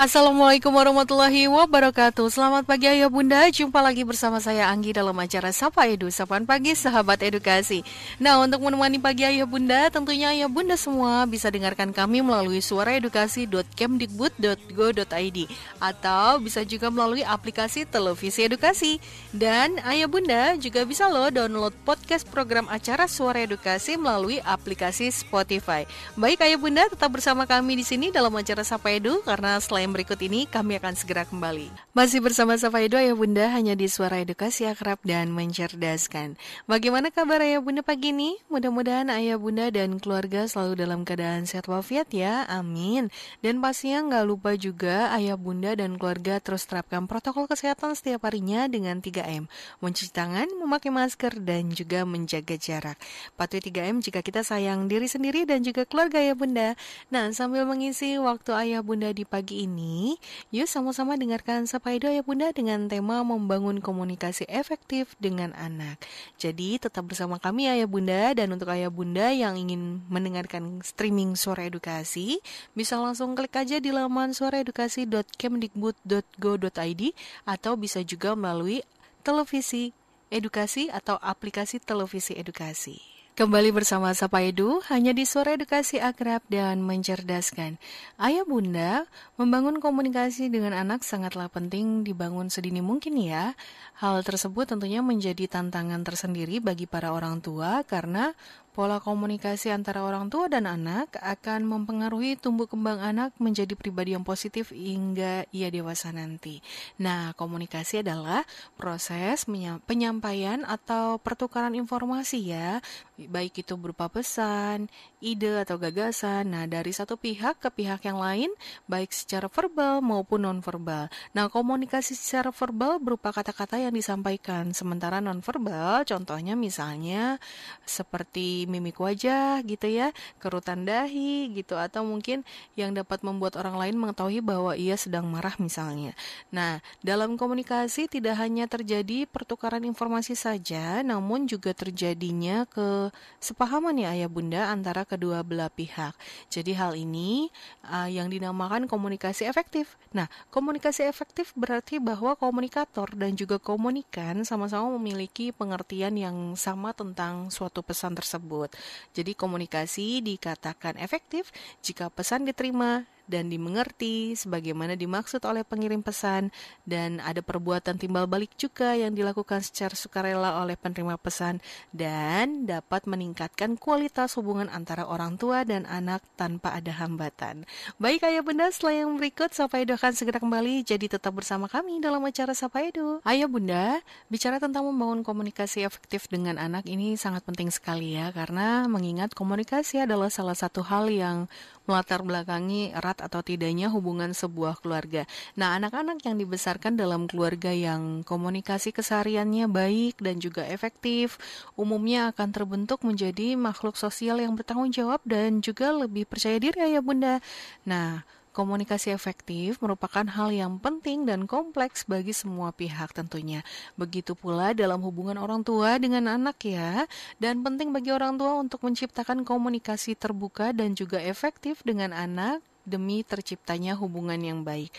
Assalamualaikum warahmatullahi wabarakatuh. Selamat pagi ayah bunda. Jumpa lagi bersama saya Anggi dalam acara Sapa Edu Sapaan Pagi Sahabat Edukasi. Nah untuk menemani pagi ayah bunda Tentunya ayah bunda semua bisa dengarkan kami melalui suaraedukasi.kemdikbud.go.id Atau bisa juga melalui aplikasi televisi edukasi. Dan ayah bunda juga bisa loh download podcast program acara Suara Edukasi melalui aplikasi Spotify. Baik ayah bunda tetap bersama kami di sini dalam acara Sapa Edu Karena selain yang berikut ini kami akan segera kembali. Masih bersama Safa Edo Ayah Bunda hanya di Suara Edukasi Akrab dan Mencerdaskan. Bagaimana kabar Ayah Bunda pagi ini? Mudah-mudahan Ayah Bunda dan keluarga selalu dalam keadaan sehat walafiat ya. Amin. Dan pastinya nggak lupa juga Ayah Bunda dan keluarga terus terapkan protokol kesehatan setiap harinya dengan 3M. Mencuci tangan, memakai masker, dan juga menjaga jarak. Patuhi 3M jika kita sayang diri sendiri dan juga keluarga Ayah Bunda. Nah, sambil mengisi waktu Ayah Bunda di pagi ini, ini, yuk sama-sama dengarkan Sapaido ya Bunda dengan tema membangun komunikasi efektif dengan anak. Jadi tetap bersama kami Ayah Bunda dan untuk Ayah Bunda yang ingin mendengarkan streaming Suara Edukasi, bisa langsung klik aja di laman suaraedukasi.kemdikbud.go.id atau bisa juga melalui televisi edukasi atau aplikasi televisi edukasi. Kembali bersama Sapa Edu, hanya di sore edukasi akrab dan mencerdaskan. Ayah bunda, membangun komunikasi dengan anak sangatlah penting dibangun sedini mungkin ya. Hal tersebut tentunya menjadi tantangan tersendiri bagi para orang tua karena Pola komunikasi antara orang tua dan anak akan mempengaruhi tumbuh kembang anak menjadi pribadi yang positif hingga ia dewasa nanti. Nah, komunikasi adalah proses penyampaian atau pertukaran informasi ya, baik itu berupa pesan, ide atau gagasan. Nah, dari satu pihak ke pihak yang lain, baik secara verbal maupun nonverbal. Nah, komunikasi secara verbal berupa kata-kata yang disampaikan, sementara nonverbal contohnya misalnya seperti mimik wajah gitu ya, kerutan dahi gitu atau mungkin yang dapat membuat orang lain mengetahui bahwa ia sedang marah misalnya. Nah, dalam komunikasi tidak hanya terjadi pertukaran informasi saja, namun juga terjadinya kesepahaman ya ayah bunda antara kedua belah pihak. Jadi hal ini uh, yang dinamakan komunikasi efektif. Nah, komunikasi efektif berarti bahwa komunikator dan juga komunikan sama-sama memiliki pengertian yang sama tentang suatu pesan tersebut tersebut. Jadi komunikasi dikatakan efektif jika pesan diterima dan dimengerti sebagaimana dimaksud oleh pengirim pesan dan ada perbuatan timbal balik juga yang dilakukan secara sukarela oleh penerima pesan dan dapat meningkatkan kualitas hubungan antara orang tua dan anak tanpa ada hambatan. Baik ayah bunda setelah yang berikut Sapa Edo akan segera kembali jadi tetap bersama kami dalam acara Sapa Edo. Ayah bunda bicara tentang membangun komunikasi efektif dengan anak ini sangat penting sekali ya karena mengingat komunikasi adalah salah satu hal yang melatar belakangi erat atau tidaknya hubungan sebuah keluarga. Nah, anak-anak yang dibesarkan dalam keluarga yang komunikasi kesehariannya baik dan juga efektif, umumnya akan terbentuk menjadi makhluk sosial yang bertanggung jawab dan juga lebih percaya diri ya Bunda. Nah, Komunikasi efektif merupakan hal yang penting dan kompleks bagi semua pihak tentunya. Begitu pula dalam hubungan orang tua dengan anak ya. Dan penting bagi orang tua untuk menciptakan komunikasi terbuka dan juga efektif dengan anak demi terciptanya hubungan yang baik.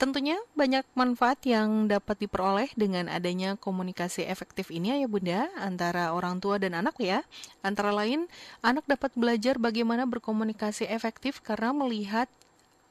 Tentunya banyak manfaat yang dapat diperoleh dengan adanya komunikasi efektif ini ya Bunda antara orang tua dan anak ya. Antara lain, anak dapat belajar bagaimana berkomunikasi efektif karena melihat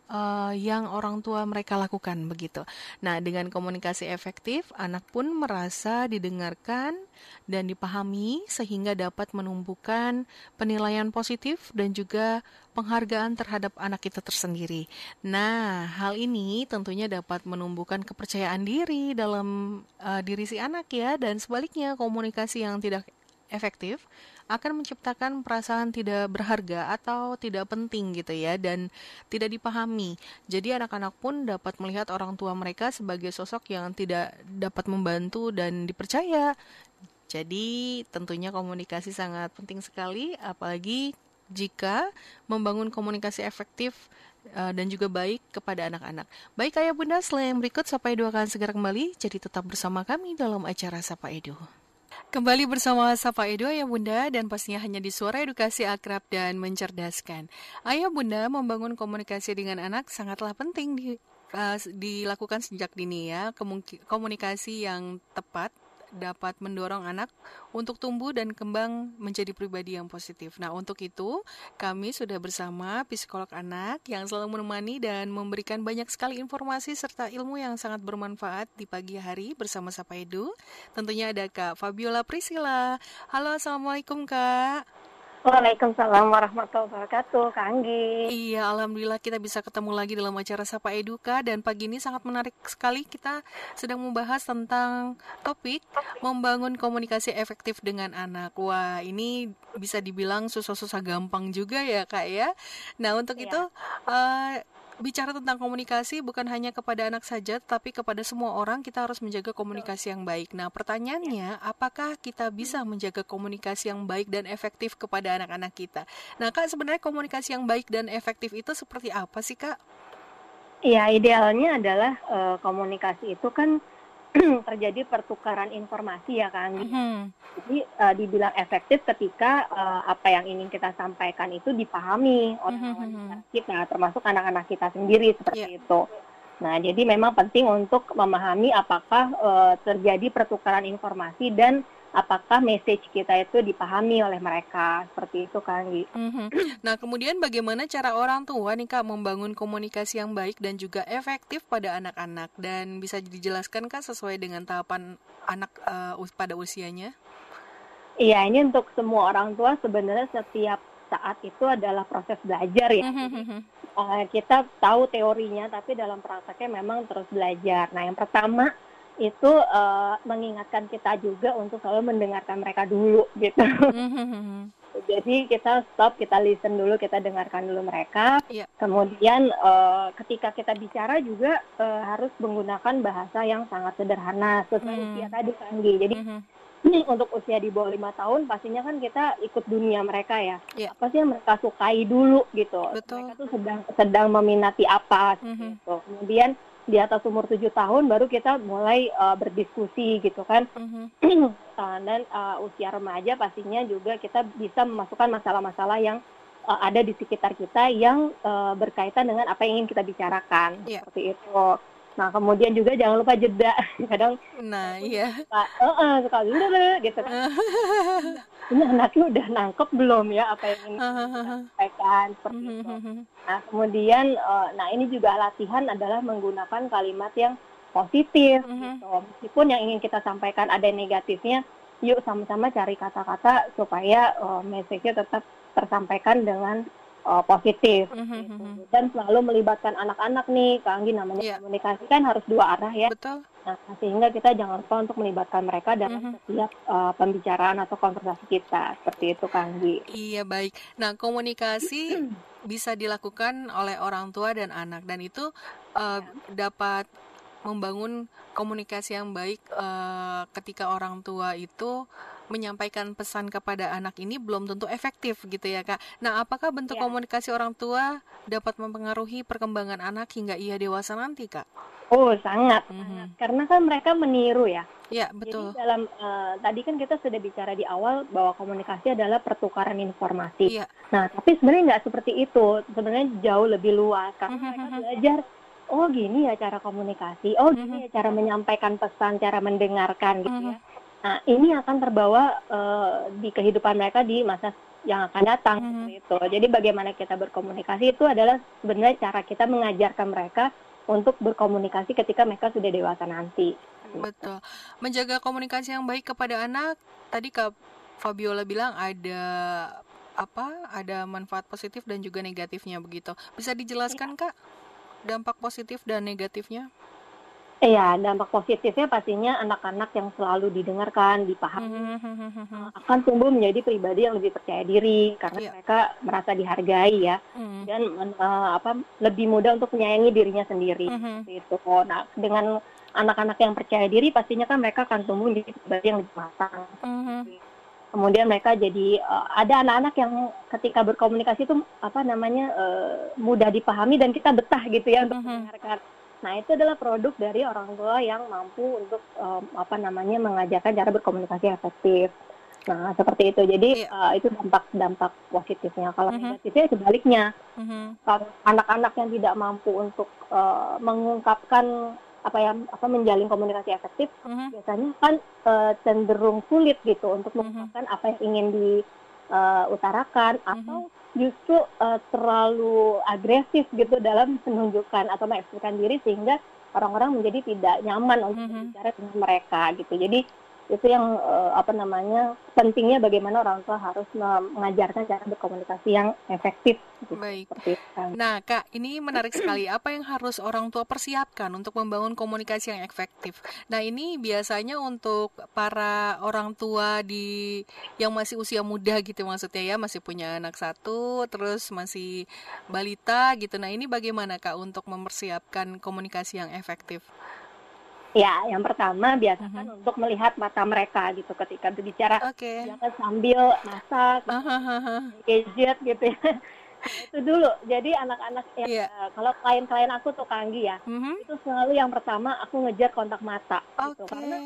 uh, yang orang tua mereka lakukan begitu. Nah, dengan komunikasi efektif, anak pun merasa didengarkan dan dipahami sehingga dapat menumbuhkan penilaian positif dan juga penghargaan terhadap anak kita tersendiri. Nah, hal ini tentunya dapat menumbuhkan kepercayaan diri dalam uh, diri si anak ya dan sebaliknya komunikasi yang tidak efektif akan menciptakan perasaan tidak berharga atau tidak penting gitu ya dan tidak dipahami. Jadi anak-anak pun dapat melihat orang tua mereka sebagai sosok yang tidak dapat membantu dan dipercaya. Jadi tentunya komunikasi sangat penting sekali apalagi jika membangun komunikasi efektif uh, dan juga baik kepada anak-anak. Baik ayah bunda, yang berikut Sapa Edu akan segera kembali, jadi tetap bersama kami dalam acara Sapa Edu. Kembali bersama Sapa Edo Ayah Bunda dan pastinya hanya di suara edukasi akrab dan mencerdaskan. Ayah Bunda membangun komunikasi dengan anak sangatlah penting di, uh, dilakukan sejak dini ya. Komunikasi yang tepat dapat mendorong anak untuk tumbuh dan kembang menjadi pribadi yang positif. Nah, untuk itu kami sudah bersama psikolog anak yang selalu menemani dan memberikan banyak sekali informasi serta ilmu yang sangat bermanfaat di pagi hari bersama Sapa Edu. Tentunya ada Kak Fabiola Priscilla. Halo, Assalamualaikum Kak. Waalaikumsalam warahmatullahi wabarakatuh, Kak Anggi. Iya, Alhamdulillah kita bisa ketemu lagi dalam acara Sapa Eduka dan pagi ini sangat menarik sekali kita sedang membahas tentang topik membangun komunikasi efektif dengan anak. Wah, ini bisa dibilang susah-susah gampang juga ya Kak ya. Nah, untuk iya. itu uh, bicara tentang komunikasi bukan hanya kepada anak saja, tapi kepada semua orang kita harus menjaga komunikasi yang baik. Nah, pertanyaannya, apakah kita bisa menjaga komunikasi yang baik dan efektif kepada anak-anak kita? Nah, Kak, sebenarnya komunikasi yang baik dan efektif itu seperti apa sih, Kak? Ya, idealnya adalah uh, komunikasi itu kan terjadi pertukaran informasi ya kan. Mm-hmm. Jadi uh, dibilang efektif ketika uh, apa yang ingin kita sampaikan itu dipahami oleh mm-hmm. kita, termasuk anak-anak kita sendiri seperti yeah. itu. Nah, jadi memang penting untuk memahami apakah uh, terjadi pertukaran informasi dan apakah message kita itu dipahami oleh mereka seperti itu kan mm-hmm. Nah kemudian bagaimana cara orang tua nih kak membangun komunikasi yang baik dan juga efektif pada anak-anak dan bisa dijelaskan kak sesuai dengan tahapan anak uh, pada usianya? Iya ini untuk semua orang tua sebenarnya setiap saat itu adalah proses belajar ya. Mm-hmm. Uh, kita tahu teorinya tapi dalam prakteknya memang terus belajar. Nah yang pertama itu uh, mengingatkan kita juga untuk selalu mendengarkan mereka dulu gitu. Mm-hmm. Jadi kita stop, kita listen dulu, kita dengarkan dulu mereka. Yeah. Kemudian uh, ketika kita bicara juga uh, harus menggunakan bahasa yang sangat sederhana sesuai mm. usia tadi Kanggi. Jadi mm-hmm. untuk usia di bawah lima tahun pastinya kan kita ikut dunia mereka ya. Yeah. Apa sih yang mereka sukai dulu gitu. Betul. Mereka tuh sedang sedang meminati apa mm-hmm. gitu. Kemudian di atas umur tujuh tahun baru kita mulai uh, berdiskusi gitu kan mm-hmm. uh, dan uh, usia remaja pastinya juga kita bisa memasukkan masalah-masalah yang uh, ada di sekitar kita yang uh, berkaitan dengan apa yang ingin kita bicarakan yeah. seperti itu Nah, kemudian juga jangan lupa jeda. Kadang Nah, iya. Suka, uh, uh, suka dulu gitu kan. Ini anaknya udah nangkep belum ya apa yang ingin sampaikan seperti itu. Hmm, hmm, hmm, nah, kemudian uh, nah ini juga latihan adalah menggunakan kalimat yang positif gitu. Meskipun yang ingin kita sampaikan ada negatifnya, yuk sama-sama cari kata-kata supaya uh, message-nya tetap tersampaikan dengan uh, positif mm-hmm. gitu. dan selalu melibatkan anak-anak nih Kak Anggi namanya yeah. komunikasi kan harus dua arah ya betul nah sehingga kita jangan lupa untuk melibatkan mereka dalam mm-hmm. setiap uh, pembicaraan atau konversasi kita seperti itu Kak Anggi iya baik nah komunikasi bisa dilakukan oleh orang tua dan anak dan itu uh, dapat membangun komunikasi yang baik uh, ketika orang tua itu menyampaikan pesan kepada anak ini belum tentu efektif gitu ya kak. Nah apakah bentuk ya. komunikasi orang tua dapat mempengaruhi perkembangan anak hingga ia dewasa nanti kak? Oh sangat, mm -hmm. karena kan mereka meniru ya. Ya betul. Jadi dalam uh, tadi kan kita sudah bicara di awal bahwa komunikasi adalah pertukaran informasi. Ya. Nah tapi sebenarnya nggak seperti itu. Sebenarnya jauh lebih luas karena mm -hmm. mereka belajar oh gini ya cara komunikasi, oh gini mm -hmm. ya cara menyampaikan pesan, cara mendengarkan gitu mm -hmm. ya. Nah, ini akan terbawa uh, di kehidupan mereka di masa yang akan datang hmm. itu. Jadi bagaimana kita berkomunikasi itu adalah sebenarnya cara kita mengajarkan mereka untuk berkomunikasi ketika mereka sudah dewasa nanti. Betul. Menjaga komunikasi yang baik kepada anak, tadi Kak Fabiola bilang ada apa? Ada manfaat positif dan juga negatifnya begitu. Bisa dijelaskan Kak dampak positif dan negatifnya? Iya, dampak positifnya pastinya anak-anak yang selalu didengarkan, dipahami, uh, akan tumbuh menjadi pribadi yang lebih percaya diri karena yeah. mereka merasa dihargai ya, mm. dan uh, apa lebih mudah untuk menyayangi dirinya sendiri. Mm-hmm. Itu. Nah, dengan anak-anak yang percaya diri pastinya kan mereka akan tumbuh menjadi pribadi yang lebih matang. Mm-hmm. Kemudian mereka jadi uh, ada anak-anak yang ketika berkomunikasi itu apa namanya uh, mudah dipahami dan kita betah gitu ya untuk mm-hmm. mendengarkan Nah, itu adalah produk dari orang tua yang mampu untuk um, apa namanya mengajarkan cara berkomunikasi efektif. Nah, seperti itu. Jadi yeah. uh, itu dampak-dampak positifnya. Kalau mm -hmm. negatifnya sebaliknya. Mm -hmm. Kalau anak-anak yang tidak mampu untuk uh, mengungkapkan apa ya apa menjalin komunikasi efektif, mm -hmm. biasanya kan uh, cenderung sulit gitu untuk mm-hmm. mengungkapkan mm -hmm. apa yang ingin diutarakan uh, atau mm -hmm justru uh, terlalu agresif gitu dalam menunjukkan atau mengekspresikan diri sehingga orang-orang menjadi tidak nyaman untuk mm -hmm. bicara dengan mereka gitu. Jadi itu yang uh, apa namanya pentingnya bagaimana orang tua harus mengajarkan cara berkomunikasi yang efektif. Gitu, Baik. Nah, Kak, ini menarik sekali. Apa yang harus orang tua persiapkan untuk membangun komunikasi yang efektif? Nah, ini biasanya untuk para orang tua di yang masih usia muda gitu maksudnya ya, masih punya anak satu, terus masih balita gitu. Nah, ini bagaimana Kak untuk mempersiapkan komunikasi yang efektif? Ya, yang pertama biasakan uh-huh. untuk melihat mata mereka gitu ketika berbicara. Okay. Jangan sambil masak, uh-huh. gadget gitu ya. itu dulu. Jadi anak-anak ya yeah. uh, kalau klien-klien aku tuh Kanggi ya, uh-huh. itu selalu yang pertama aku ngejar kontak mata okay. gitu karena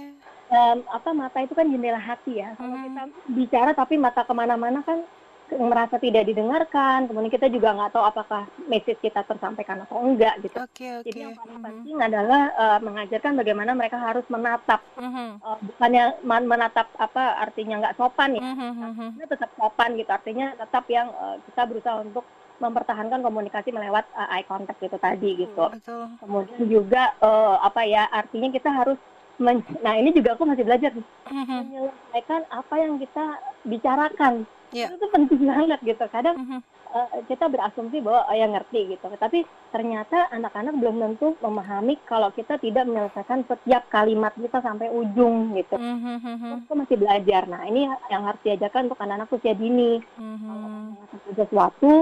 um, apa mata itu kan jendela hati ya. Kalau uh-huh. kita bicara tapi mata ke mana-mana kan merasa tidak didengarkan, kemudian kita juga nggak tahu apakah message kita tersampaikan atau enggak gitu. Okay, okay. Jadi yang paling mm-hmm. penting adalah uh, mengajarkan bagaimana mereka harus menatap, mm-hmm. uh, bukannya menatap apa artinya nggak sopan ya, mm-hmm. Nah, tetap sopan gitu, artinya tetap yang uh, kita berusaha untuk mempertahankan komunikasi melewat uh, eye contact itu tadi gitu. Betul. Kemudian juga uh, apa ya, artinya kita harus men nah ini juga aku masih belajar mm-hmm. menyelesaikan apa yang kita bicarakan yeah. itu tuh penting banget gitu kadang uh, kita berasumsi bahwa oh, ya ngerti gitu tapi ternyata anak-anak belum tentu memahami kalau kita tidak menyelesaikan setiap kalimat kita sampai ujung gitu mm -hmm. itu masih belajar nah ini yang harus diajarkan untuk anak-anak usia dini mm -hmm. kalau sesuatu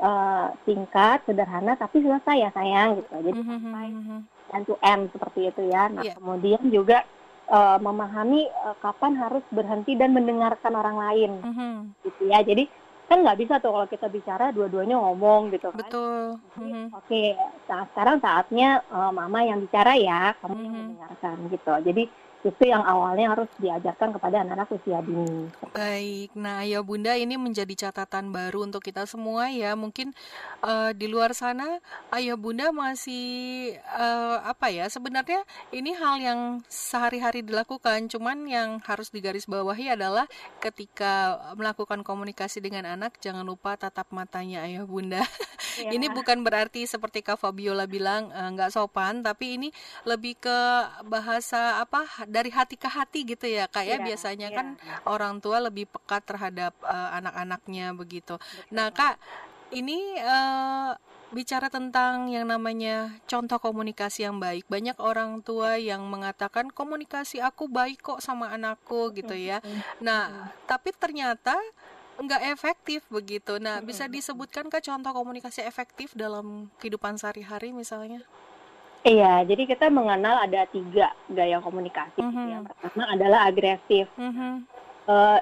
uh, singkat sederhana tapi selesai ya sayang gitu jadi mm -hmm. End to end seperti itu ya nah yeah. kemudian juga uh, memahami uh, kapan harus berhenti dan mendengarkan orang lain mm-hmm. gitu ya jadi kan nggak bisa tuh kalau kita bicara dua-duanya ngomong gitu kan betul mm-hmm. oke okay, nah sekarang saatnya uh, mama yang bicara ya kamu mm-hmm. yang mendengarkan gitu jadi itu yang awalnya harus diajarkan kepada anak-anak usia dini. Baik, nah ya Bunda ini menjadi catatan baru untuk kita semua ya. Mungkin uh, di luar sana ayah Bunda masih uh, apa ya? Sebenarnya ini hal yang sehari-hari dilakukan, cuman yang harus digarisbawahi adalah ketika melakukan komunikasi dengan anak jangan lupa tatap matanya ayah Bunda. Ya. ini bukan berarti seperti Kak Fabiola bilang nggak uh, sopan, tapi ini lebih ke bahasa apa dari hati ke hati gitu ya kak ya, ya biasanya ya. kan orang tua lebih pekat terhadap uh, anak-anaknya begitu. Betul. Nah kak ini uh, bicara tentang yang namanya contoh komunikasi yang baik. Banyak orang tua yang mengatakan komunikasi aku baik kok sama anakku gitu ya. Nah, tapi ternyata nggak efektif begitu. Nah, bisa disebutkan ke contoh komunikasi efektif dalam kehidupan sehari-hari misalnya? Iya, jadi kita mengenal ada tiga gaya komunikasi. Mm -hmm. Yang pertama adalah agresif. Mm -hmm. uh,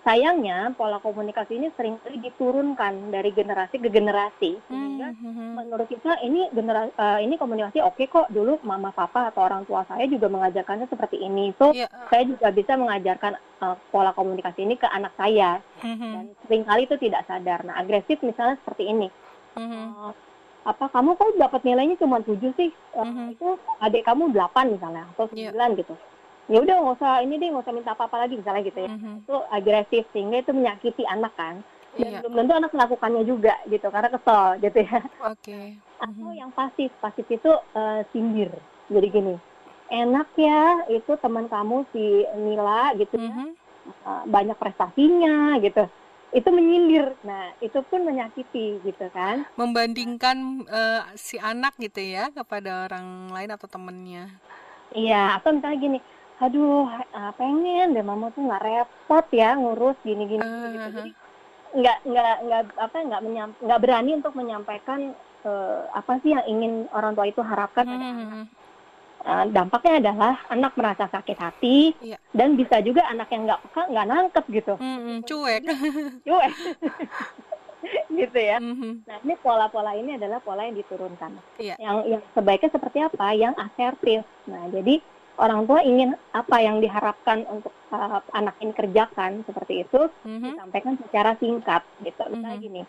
sayangnya pola komunikasi ini sering diturunkan dari generasi ke generasi, sehingga mm -hmm. menurut kita ini generasi uh, ini komunikasi oke okay kok. Dulu mama papa atau orang tua saya juga mengajarkannya seperti ini. So yeah. saya juga bisa mengajarkan uh, pola komunikasi ini ke anak saya. Mm -hmm. Dan sering kali itu tidak sadar. Nah agresif misalnya seperti ini. Mm -hmm. uh, apa kamu kok dapat nilainya cuma tujuh sih mm-hmm. itu adik kamu delapan misalnya atau iya. sembilan yeah. gitu ya udah nggak usah ini deh nggak usah minta apa apa lagi misalnya gitu ya mm-hmm. itu agresif sehingga itu menyakiti anak kan dan yeah. belum tentu anak melakukannya juga gitu karena kesel gitu ya oke okay. mm-hmm. atau yang pasif pasif itu uh, sindir jadi gini enak ya itu teman kamu si Nila gitu mm-hmm. ya uh, banyak prestasinya gitu itu menyindir. Nah, itu pun menyakiti gitu kan. Membandingkan uh, si anak gitu ya kepada orang lain atau temennya. Iya, atau misalnya gini, aduh uh, pengen deh mama tuh nggak repot ya ngurus gini-gini uh, gitu. Jadi nggak nggak nggak apa nggak menyam nggak berani untuk menyampaikan uh, apa sih yang ingin orang tua itu harapkan pada anak. Hmm. Uh, dampaknya adalah anak merasa sakit hati iya. dan bisa juga anak yang nggak peka nggak nangkep gitu mm, cuek cuek gitu ya. Mm-hmm. Nah ini pola-pola ini adalah pola yang diturunkan. Yeah. Yang yang sebaiknya seperti apa? Yang asertif. Nah jadi orang tua ingin apa yang diharapkan untuk uh, anak ini kerjakan seperti itu mm-hmm. disampaikan secara singkat gitu. Misalnya mm-hmm. gini,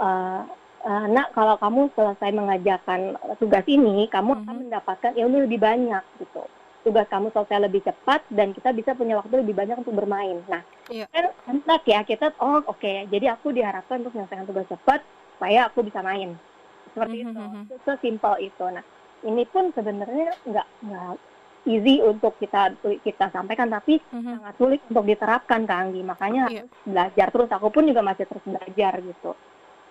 uh, uh, nak kalau kamu selesai mengajarkan tugas ini, kamu mm-hmm. akan mendapatkan ilmu lebih banyak gitu tugas kamu selesai lebih cepat dan kita bisa punya waktu lebih banyak untuk bermain. Nah, iya. kan enak ya kita oh oke okay. jadi aku diharapkan untuk menyelesaikan tugas cepat supaya aku bisa main seperti mm -hmm. itu. Sesimpel itu. Nah, ini pun sebenarnya nggak nggak easy untuk kita kita sampaikan tapi mm -hmm. sangat sulit untuk diterapkan Kang Anggi. Makanya yeah. harus belajar terus. Aku pun juga masih terus belajar gitu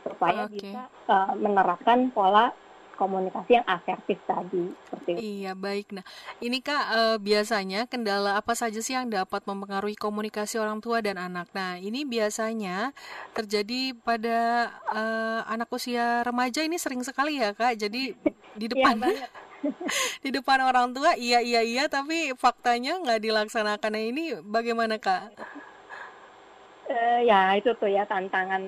supaya okay. bisa uh, menerapkan pola komunikasi yang asertif tadi seperti itu. Iya baik. Nah ini kak e, biasanya kendala apa saja sih yang dapat mempengaruhi komunikasi orang tua dan anak? Nah ini biasanya terjadi pada e, anak usia remaja ini sering sekali ya kak. Jadi di iya, depan. ya, di depan orang tua iya iya iya tapi faktanya nggak dilaksanakan nah ini bagaimana kak? Uh, ya itu tuh ya tantangan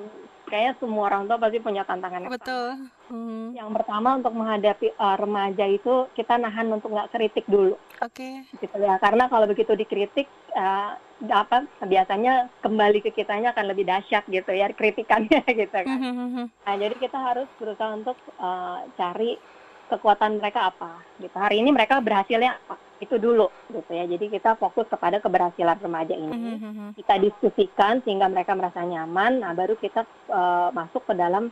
kayaknya semua orang tua pasti punya tantangan betul. hmm. yang pertama untuk menghadapi uh, remaja itu kita nahan untuk nggak kritik dulu. Oke. Okay. gitu ya karena kalau begitu dikritik uh, apa biasanya kembali ke kitanya akan lebih dahsyat gitu ya kritikannya gitu kan. Hmm, hmm, hmm, nah jadi kita harus berusaha untuk uh, cari kekuatan mereka apa gitu. Hari ini mereka berhasilnya apa itu dulu gitu ya. Jadi kita fokus kepada keberhasilan remaja ini. Mm-hmm. Kita diskusikan sehingga mereka merasa nyaman. Nah, baru kita uh, masuk ke dalam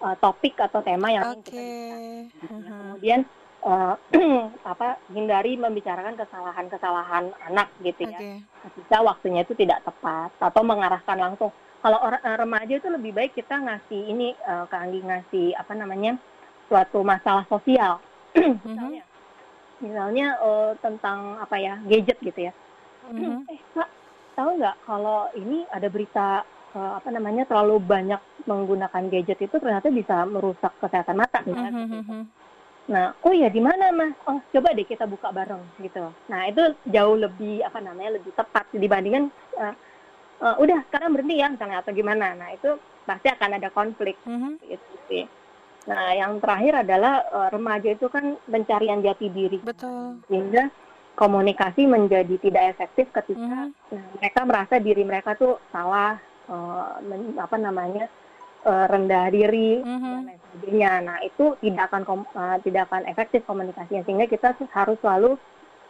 uh, topik atau tema yang okay. kita diskusikan. Mm-hmm. Kemudian uh, apa hindari membicarakan kesalahan-kesalahan anak gitu ya. Okay. Ketika waktunya itu tidak tepat atau mengarahkan langsung. Kalau orang remaja itu lebih baik kita ngasih ini uh, Anggi ngasih apa namanya suatu masalah sosial. Mm-hmm. Misalnya misalnya uh, tentang apa ya gadget gitu ya. Mm-hmm. eh kak tahu nggak kalau ini ada berita uh, apa namanya terlalu banyak menggunakan gadget itu ternyata bisa merusak kesehatan mata misalnya mm-hmm. nah oh ya di mana mas? Oh coba deh kita buka bareng gitu. Nah itu jauh lebih apa namanya lebih tepat dibandingkan uh, uh, udah sekarang berhenti ya misalnya atau gimana. Nah itu pasti akan ada konflik. Mm-hmm. gitu sih Nah, yang terakhir adalah uh, remaja itu kan pencarian jati diri. Betul. Sehingga komunikasi menjadi tidak efektif ketika mm. nah, mereka merasa diri mereka tuh salah, uh, men, apa namanya uh, rendah diri mm -hmm. dan lain sebagainya. Nah, itu tidak akan uh, tidak akan efektif komunikasinya. Sehingga kita harus selalu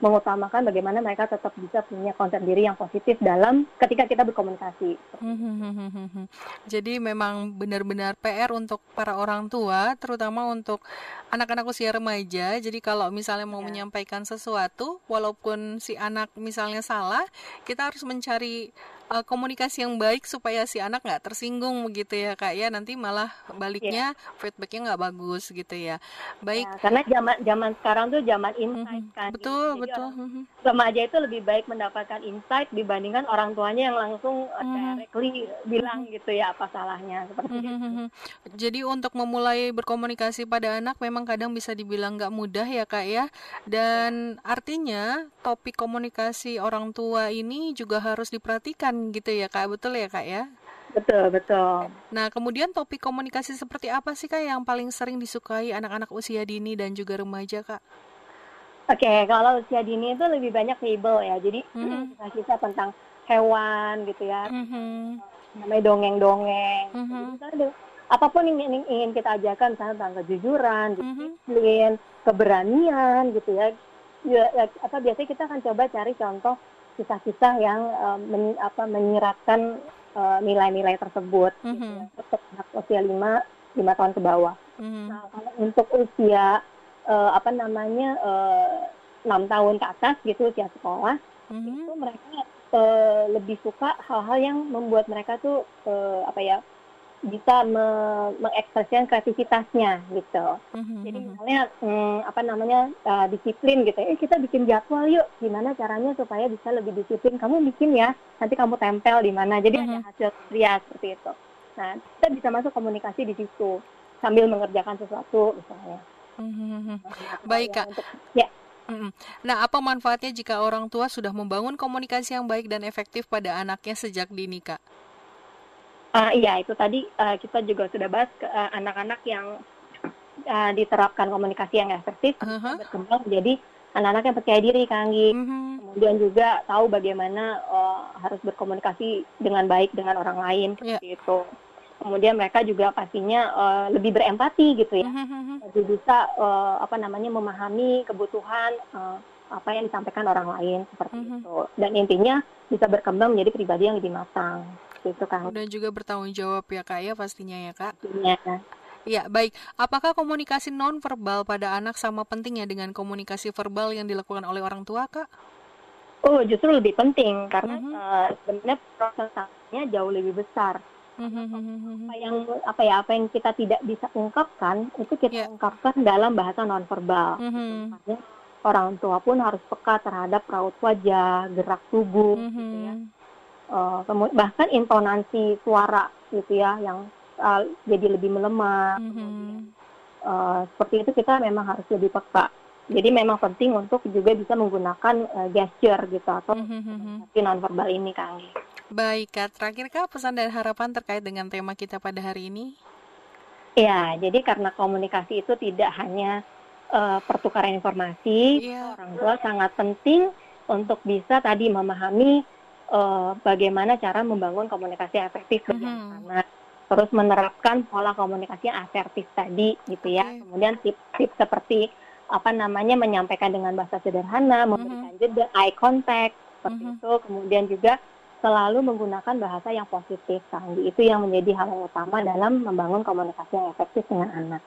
mengutamakan bagaimana mereka tetap bisa punya konsep diri yang positif dalam ketika kita berkomunikasi. Jadi memang benar-benar PR untuk para orang tua, terutama untuk anak-anak usia remaja. Jadi kalau misalnya mau ya. menyampaikan sesuatu, walaupun si anak misalnya salah, kita harus mencari uh, komunikasi yang baik supaya si anak nggak tersinggung begitu ya kak ya. Nanti malah baliknya yeah. feedbacknya nggak bagus gitu ya. Baik. Ya, karena zaman zaman sekarang tuh zaman insight kan. Betul Jadi betul. remaja itu lebih baik mendapatkan insight dibandingkan orang tuanya yang langsung mm-hmm. directly bilang gitu ya apa salahnya seperti mm-hmm. itu. jadi untuk memulai berkomunikasi pada anak memang kadang bisa dibilang nggak mudah ya kak ya. Dan ya. artinya topik komunikasi orang tua ini juga harus diperhatikan gitu ya kak betul ya kak ya betul betul nah kemudian topik komunikasi seperti apa sih kak yang paling sering disukai anak-anak usia dini dan juga remaja kak Oke, okay, kalau usia dini itu lebih banyak fable ya. Jadi mm-hmm. kisah tentang hewan gitu ya. Mm-hmm. Namanya dongeng-dongeng. Mm-hmm. Jadi, apa pun yang ingin, ingin kita ajarkan misalnya tentang kejujuran, mm-hmm. disiplin, keberanian gitu ya. ya. Ya, apa biasanya kita akan coba cari contoh kisah-kisah yang uh, men, apa, menyiratkan uh, nilai-nilai tersebut mm -hmm. gitu untuk anak usia lima lima tahun ke bawah. Mm -hmm. Nah kalau untuk usia uh, apa namanya enam uh, tahun ke atas gitu usia sekolah mm -hmm. itu mereka uh, lebih suka hal-hal yang membuat mereka tuh uh, apa ya bisa me mengekspresikan kreativitasnya gitu. Mm-hmm. Jadi mhm. misalnya hmm, apa namanya uh, disiplin gitu. Eh kita bikin jadwal yuk. Gimana caranya supaya bisa lebih disiplin? Kamu bikin ya. Nanti kamu tempel di mana. Jadi mm-hmm. ada hasil karya seperti itu. Nah kita bisa masuk komunikasi di situ sambil mengerjakan sesuatu misalnya. Mm-hmm. Baik kak. Untuk, ya. Nah, apa manfaatnya jika orang tua sudah membangun komunikasi yang baik dan efektif pada anaknya sejak dini, Kak? Uh, iya, itu tadi uh, kita juga sudah bahas anak anak-anak yang uh, diterapkan komunikasi yang efektif uh -huh. berkembang jadi anak-anak yang percaya diri, Kang Anggi. Uh -huh. Kemudian juga tahu bagaimana uh, harus berkomunikasi dengan baik dengan orang lain seperti yeah. itu. Kemudian mereka juga pastinya uh, lebih berempati gitu ya, uh -huh. lebih bisa uh, apa namanya memahami kebutuhan uh, apa yang disampaikan orang lain seperti uh -huh. itu. Dan intinya bisa berkembang menjadi pribadi yang lebih matang itu Kak. Dan juga bertanggung jawab ya Kak ya pastinya ya Kak. Iya. Ya, baik. Apakah komunikasi non verbal pada anak sama pentingnya dengan komunikasi verbal yang dilakukan oleh orang tua, Kak? Oh, justru lebih penting karena mm -hmm. uh, sebenarnya prosesnya jauh lebih besar. Mm -hmm. Apa yang apa ya apa yang kita tidak bisa ungkapkan itu kita yeah. ungkapkan dalam bahasa non verbal. Mm -hmm. orang tua pun harus peka terhadap raut wajah, gerak tubuh, mm -hmm. gitu ya uh, bahkan intonasi suara gitu ya yang uh, jadi lebih melemah mm -hmm. uh, seperti itu kita memang harus lebih peka jadi memang penting untuk juga bisa menggunakan uh, gesture gitu atau mm -hmm. nonverbal ini kang baik kak terakhir kak pesan dan harapan terkait dengan tema kita pada hari ini ya jadi karena komunikasi itu tidak hanya uh, pertukaran informasi yeah. orang tua sangat penting untuk bisa tadi memahami uh, bagaimana cara membangun komunikasi efektif bagi mm-hmm. anak terus menerapkan pola komunikasi yang asertif tadi gitu ya okay. kemudian tips-tips seperti apa namanya menyampaikan dengan bahasa sederhana memberikan mm-hmm. jeda eye contact seperti mm-hmm. itu kemudian juga selalu menggunakan bahasa yang positif Sandi itu yang menjadi hal yang utama dalam membangun komunikasi yang efektif dengan anak.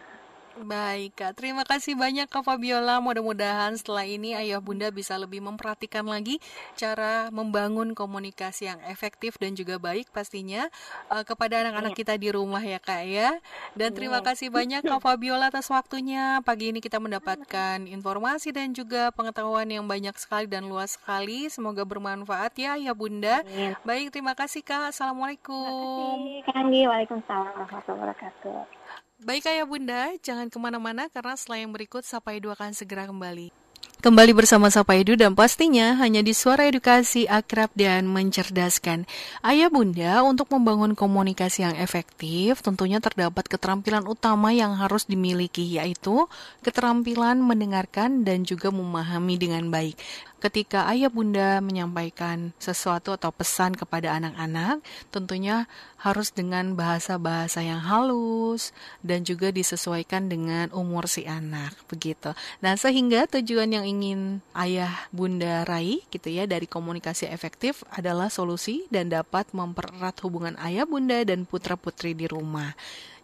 Baik Kak, terima kasih banyak Kak Fabiola. Mudah-mudahan setelah ini ayah bunda bisa lebih memperhatikan lagi cara membangun komunikasi yang efektif dan juga baik pastinya uh, kepada anak-anak iya. kita di rumah ya Kak ya. Dan terima iya. kasih banyak Kak Fabiola atas waktunya. Pagi ini kita mendapatkan informasi dan juga pengetahuan yang banyak sekali dan luas sekali. Semoga bermanfaat ya ayah bunda. Baik, terima kasih Kak. Assalamualaikum. Terima kasih. Waalaikumsalam warahmatullahi wabarakatuh. Baik ayah bunda, jangan ke mana-mana karena setelah yang berikut Sapa Edu akan segera kembali. Kembali bersama Sapa Edu dan pastinya hanya di suara edukasi akrab dan mencerdaskan. Ayah bunda, untuk membangun komunikasi yang efektif tentunya terdapat keterampilan utama yang harus dimiliki yaitu keterampilan mendengarkan dan juga memahami dengan baik ketika ayah bunda menyampaikan sesuatu atau pesan kepada anak-anak, tentunya harus dengan bahasa-bahasa yang halus dan juga disesuaikan dengan umur si anak, begitu. Nah, sehingga tujuan yang ingin ayah bunda raih gitu ya dari komunikasi efektif adalah solusi dan dapat mempererat hubungan ayah bunda dan putra-putri di rumah.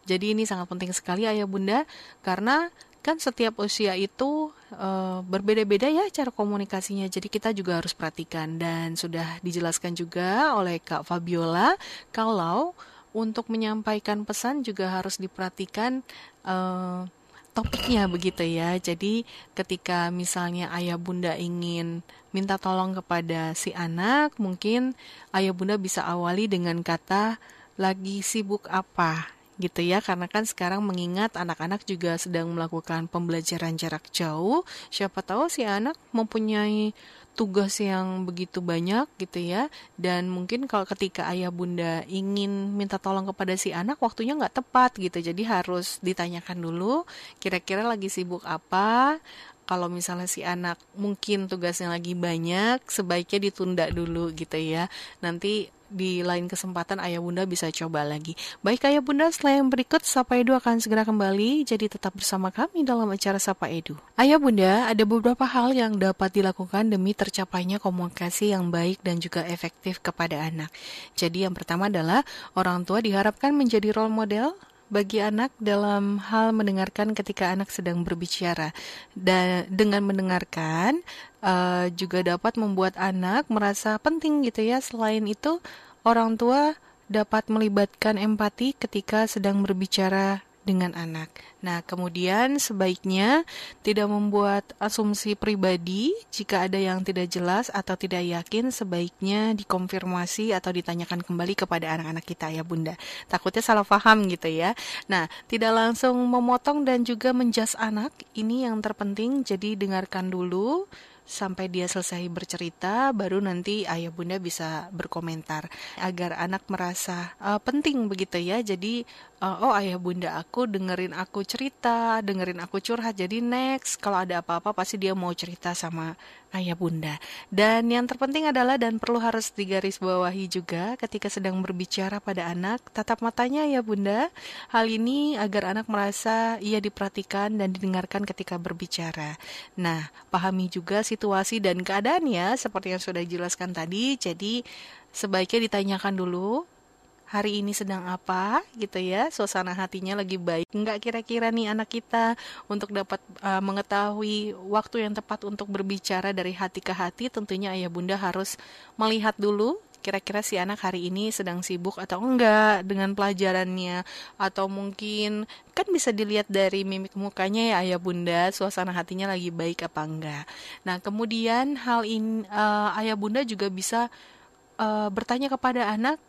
Jadi ini sangat penting sekali ayah bunda karena kan setiap usia itu uh, berbeda-beda ya cara komunikasinya. Jadi kita juga harus perhatikan dan sudah dijelaskan juga oleh Kak Fabiola kalau untuk menyampaikan pesan juga harus diperhatikan uh, topiknya begitu ya. Jadi ketika misalnya ayah bunda ingin minta tolong kepada si anak, mungkin ayah bunda bisa awali dengan kata lagi sibuk apa gitu ya karena kan sekarang mengingat anak-anak juga sedang melakukan pembelajaran jarak jauh. Siapa tahu si anak mempunyai tugas yang begitu banyak gitu ya. Dan mungkin kalau ketika ayah bunda ingin minta tolong kepada si anak waktunya nggak tepat gitu. Jadi harus ditanyakan dulu kira-kira lagi sibuk apa kalau misalnya si anak mungkin tugasnya lagi banyak sebaiknya ditunda dulu gitu ya nanti di lain kesempatan ayah bunda bisa coba lagi. Baik ayah bunda, setelah yang berikut Sapa Edu akan segera kembali, jadi tetap bersama kami dalam acara Sapa Edu. Ayah bunda, ada beberapa hal yang dapat dilakukan demi tercapainya komunikasi yang baik dan juga efektif kepada anak. Jadi yang pertama adalah orang tua diharapkan menjadi role model bagi anak dalam hal mendengarkan ketika anak sedang berbicara. Dan dengan mendengarkan uh, juga dapat membuat anak merasa penting gitu ya. Selain itu, orang tua dapat melibatkan empati ketika sedang berbicara dengan anak. Nah, kemudian sebaiknya tidak membuat asumsi pribadi jika ada yang tidak jelas atau tidak yakin sebaiknya dikonfirmasi atau ditanyakan kembali kepada anak-anak kita ya Bunda. Takutnya salah paham gitu ya. Nah, tidak langsung memotong dan juga menjas anak ini yang terpenting jadi dengarkan dulu sampai dia selesai bercerita baru nanti ayah bunda bisa berkomentar agar anak merasa uh, penting begitu ya jadi uh, oh ayah bunda aku dengerin aku cerita dengerin aku curhat jadi next kalau ada apa-apa pasti dia mau cerita sama ayah bunda. Dan yang terpenting adalah dan perlu harus digaris bawahi juga ketika sedang berbicara pada anak, tatap matanya ya bunda. Hal ini agar anak merasa ia diperhatikan dan didengarkan ketika berbicara. Nah, pahami juga situasi dan keadaannya seperti yang sudah dijelaskan tadi. Jadi sebaiknya ditanyakan dulu hari ini sedang apa gitu ya. Suasana hatinya lagi baik. Enggak kira-kira nih anak kita untuk dapat uh, mengetahui waktu yang tepat untuk berbicara dari hati ke hati tentunya ayah bunda harus melihat dulu kira-kira si anak hari ini sedang sibuk atau enggak dengan pelajarannya. Atau mungkin kan bisa dilihat dari mimik mukanya ya ayah bunda suasana hatinya lagi baik apa enggak. Nah kemudian hal ini uh, ayah bunda juga bisa uh, bertanya kepada anak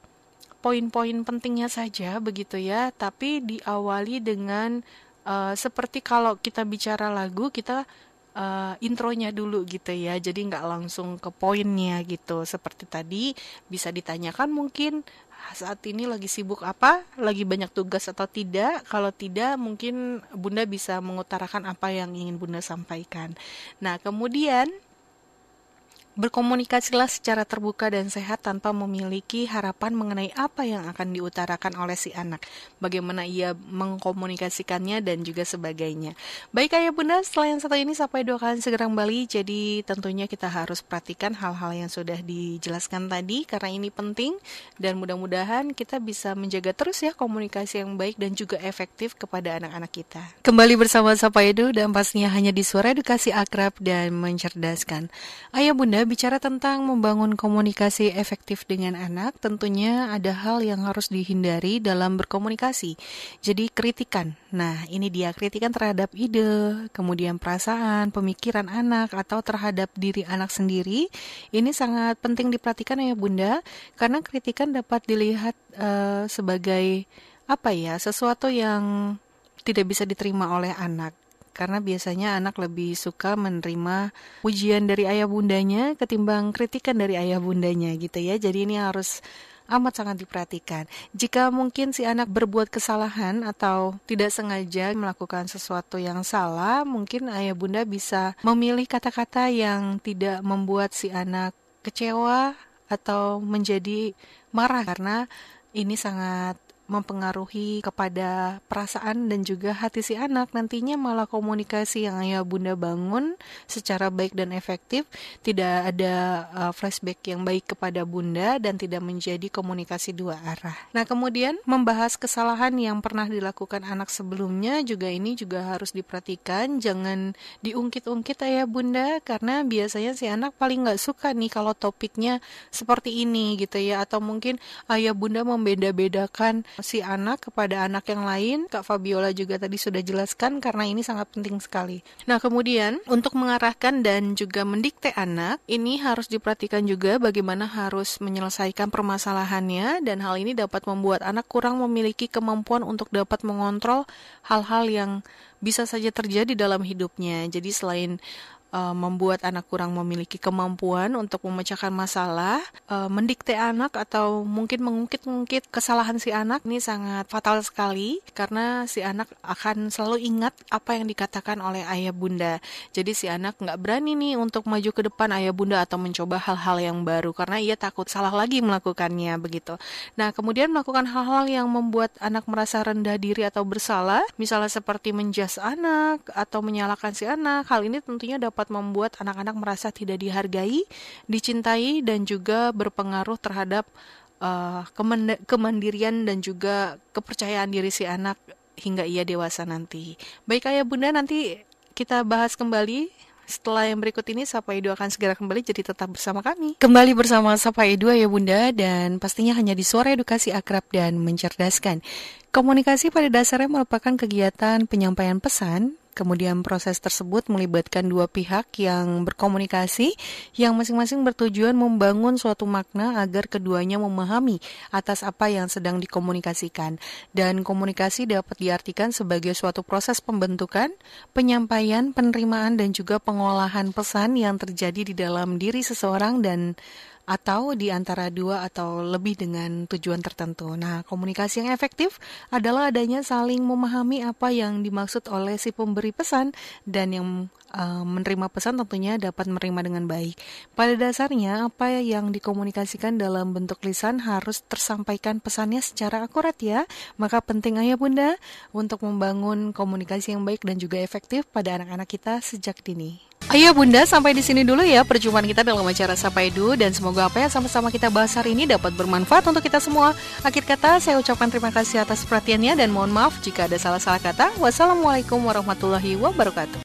poin-poin pentingnya saja begitu ya, tapi diawali dengan uh, seperti kalau kita bicara lagu kita uh, intronya dulu gitu ya, jadi nggak langsung ke poinnya gitu. Seperti tadi bisa ditanyakan mungkin saat ini lagi sibuk apa, lagi banyak tugas atau tidak. Kalau tidak, mungkin Bunda bisa mengutarakan apa yang ingin Bunda sampaikan. Nah, kemudian Berkomunikasilah secara terbuka dan sehat tanpa memiliki harapan mengenai apa yang akan diutarakan oleh si anak, bagaimana ia mengkomunikasikannya dan juga sebagainya. Baik ayah bunda, setelah yang satu ini sampai dua kali segera kembali, jadi tentunya kita harus perhatikan hal-hal yang sudah dijelaskan tadi karena ini penting dan mudah-mudahan kita bisa menjaga terus ya komunikasi yang baik dan juga efektif kepada anak-anak kita. Kembali bersama Sapa Edu dan pastinya hanya di suara edukasi akrab dan mencerdaskan. Ayah bunda bicara tentang membangun komunikasi efektif dengan anak, tentunya ada hal yang harus dihindari dalam berkomunikasi. Jadi kritikan. Nah, ini dia kritikan terhadap ide, kemudian perasaan, pemikiran anak atau terhadap diri anak sendiri. Ini sangat penting diperhatikan ya Bunda, karena kritikan dapat dilihat uh, sebagai apa ya, sesuatu yang tidak bisa diterima oleh anak karena biasanya anak lebih suka menerima ujian dari ayah bundanya ketimbang kritikan dari ayah bundanya gitu ya. Jadi ini harus amat sangat diperhatikan. Jika mungkin si anak berbuat kesalahan atau tidak sengaja melakukan sesuatu yang salah, mungkin ayah bunda bisa memilih kata-kata yang tidak membuat si anak kecewa atau menjadi marah karena ini sangat mempengaruhi kepada perasaan dan juga hati si anak. Nantinya malah komunikasi yang ayah bunda bangun secara baik dan efektif tidak ada uh, flashback yang baik kepada bunda dan tidak menjadi komunikasi dua arah. Nah kemudian membahas kesalahan yang pernah dilakukan anak sebelumnya juga ini juga harus diperhatikan. Jangan diungkit-ungkit ayah bunda karena biasanya si anak paling nggak suka nih kalau topiknya seperti ini gitu ya. Atau mungkin ayah bunda membeda-bedakan si anak kepada anak yang lain. Kak Fabiola juga tadi sudah jelaskan karena ini sangat penting sekali. Nah, kemudian untuk mengarahkan dan juga mendikte anak, ini harus diperhatikan juga bagaimana harus menyelesaikan permasalahannya dan hal ini dapat membuat anak kurang memiliki kemampuan untuk dapat mengontrol hal-hal yang bisa saja terjadi dalam hidupnya. Jadi selain uh, membuat anak kurang memiliki kemampuan untuk memecahkan masalah, uh, mendikte anak atau mungkin mengungkit-ungkit kesalahan si anak ini sangat fatal sekali karena si anak akan selalu ingat apa yang dikatakan oleh ayah bunda. Jadi si anak nggak berani nih untuk maju ke depan ayah bunda atau mencoba hal-hal yang baru karena ia takut salah lagi melakukannya begitu. Nah kemudian melakukan hal-hal yang membuat anak merasa rendah diri atau bersalah, misalnya seperti menjas anak atau menyalahkan si anak. Hal ini tentunya dapat dapat membuat anak-anak merasa tidak dihargai, dicintai, dan juga berpengaruh terhadap uh, kemandirian dan juga kepercayaan diri si anak hingga ia dewasa nanti. Baik ayah bunda nanti kita bahas kembali Setelah yang berikut ini Sapa Edu akan segera kembali jadi tetap bersama kami. Kembali bersama Sapa Edu ya Bunda dan pastinya hanya di suara edukasi akrab dan mencerdaskan. Komunikasi pada dasarnya merupakan kegiatan penyampaian pesan Kemudian proses tersebut melibatkan dua pihak yang berkomunikasi yang masing-masing bertujuan membangun suatu makna agar keduanya memahami atas apa yang sedang dikomunikasikan. Dan komunikasi dapat diartikan sebagai suatu proses pembentukan, penyampaian, penerimaan dan juga pengolahan pesan yang terjadi di dalam diri seseorang dan atau di antara dua atau lebih dengan tujuan tertentu. Nah, komunikasi yang efektif adalah adanya saling memahami apa yang dimaksud oleh si pemberi pesan dan yang uh, menerima pesan tentunya dapat menerima dengan baik. Pada dasarnya, apa yang dikomunikasikan dalam bentuk lisan harus tersampaikan pesannya secara akurat ya. Maka penting ayah bunda untuk membangun komunikasi yang baik dan juga efektif pada anak-anak kita sejak dini. Ayo Bunda, sampai di sini dulu ya perjumpaan kita dalam acara Sapa Edu dan semoga apa yang sama-sama kita bahas hari ini dapat bermanfaat untuk kita semua. Akhir kata, saya ucapkan terima kasih atas perhatiannya dan mohon maaf jika ada salah-salah kata. Wassalamualaikum warahmatullahi wabarakatuh.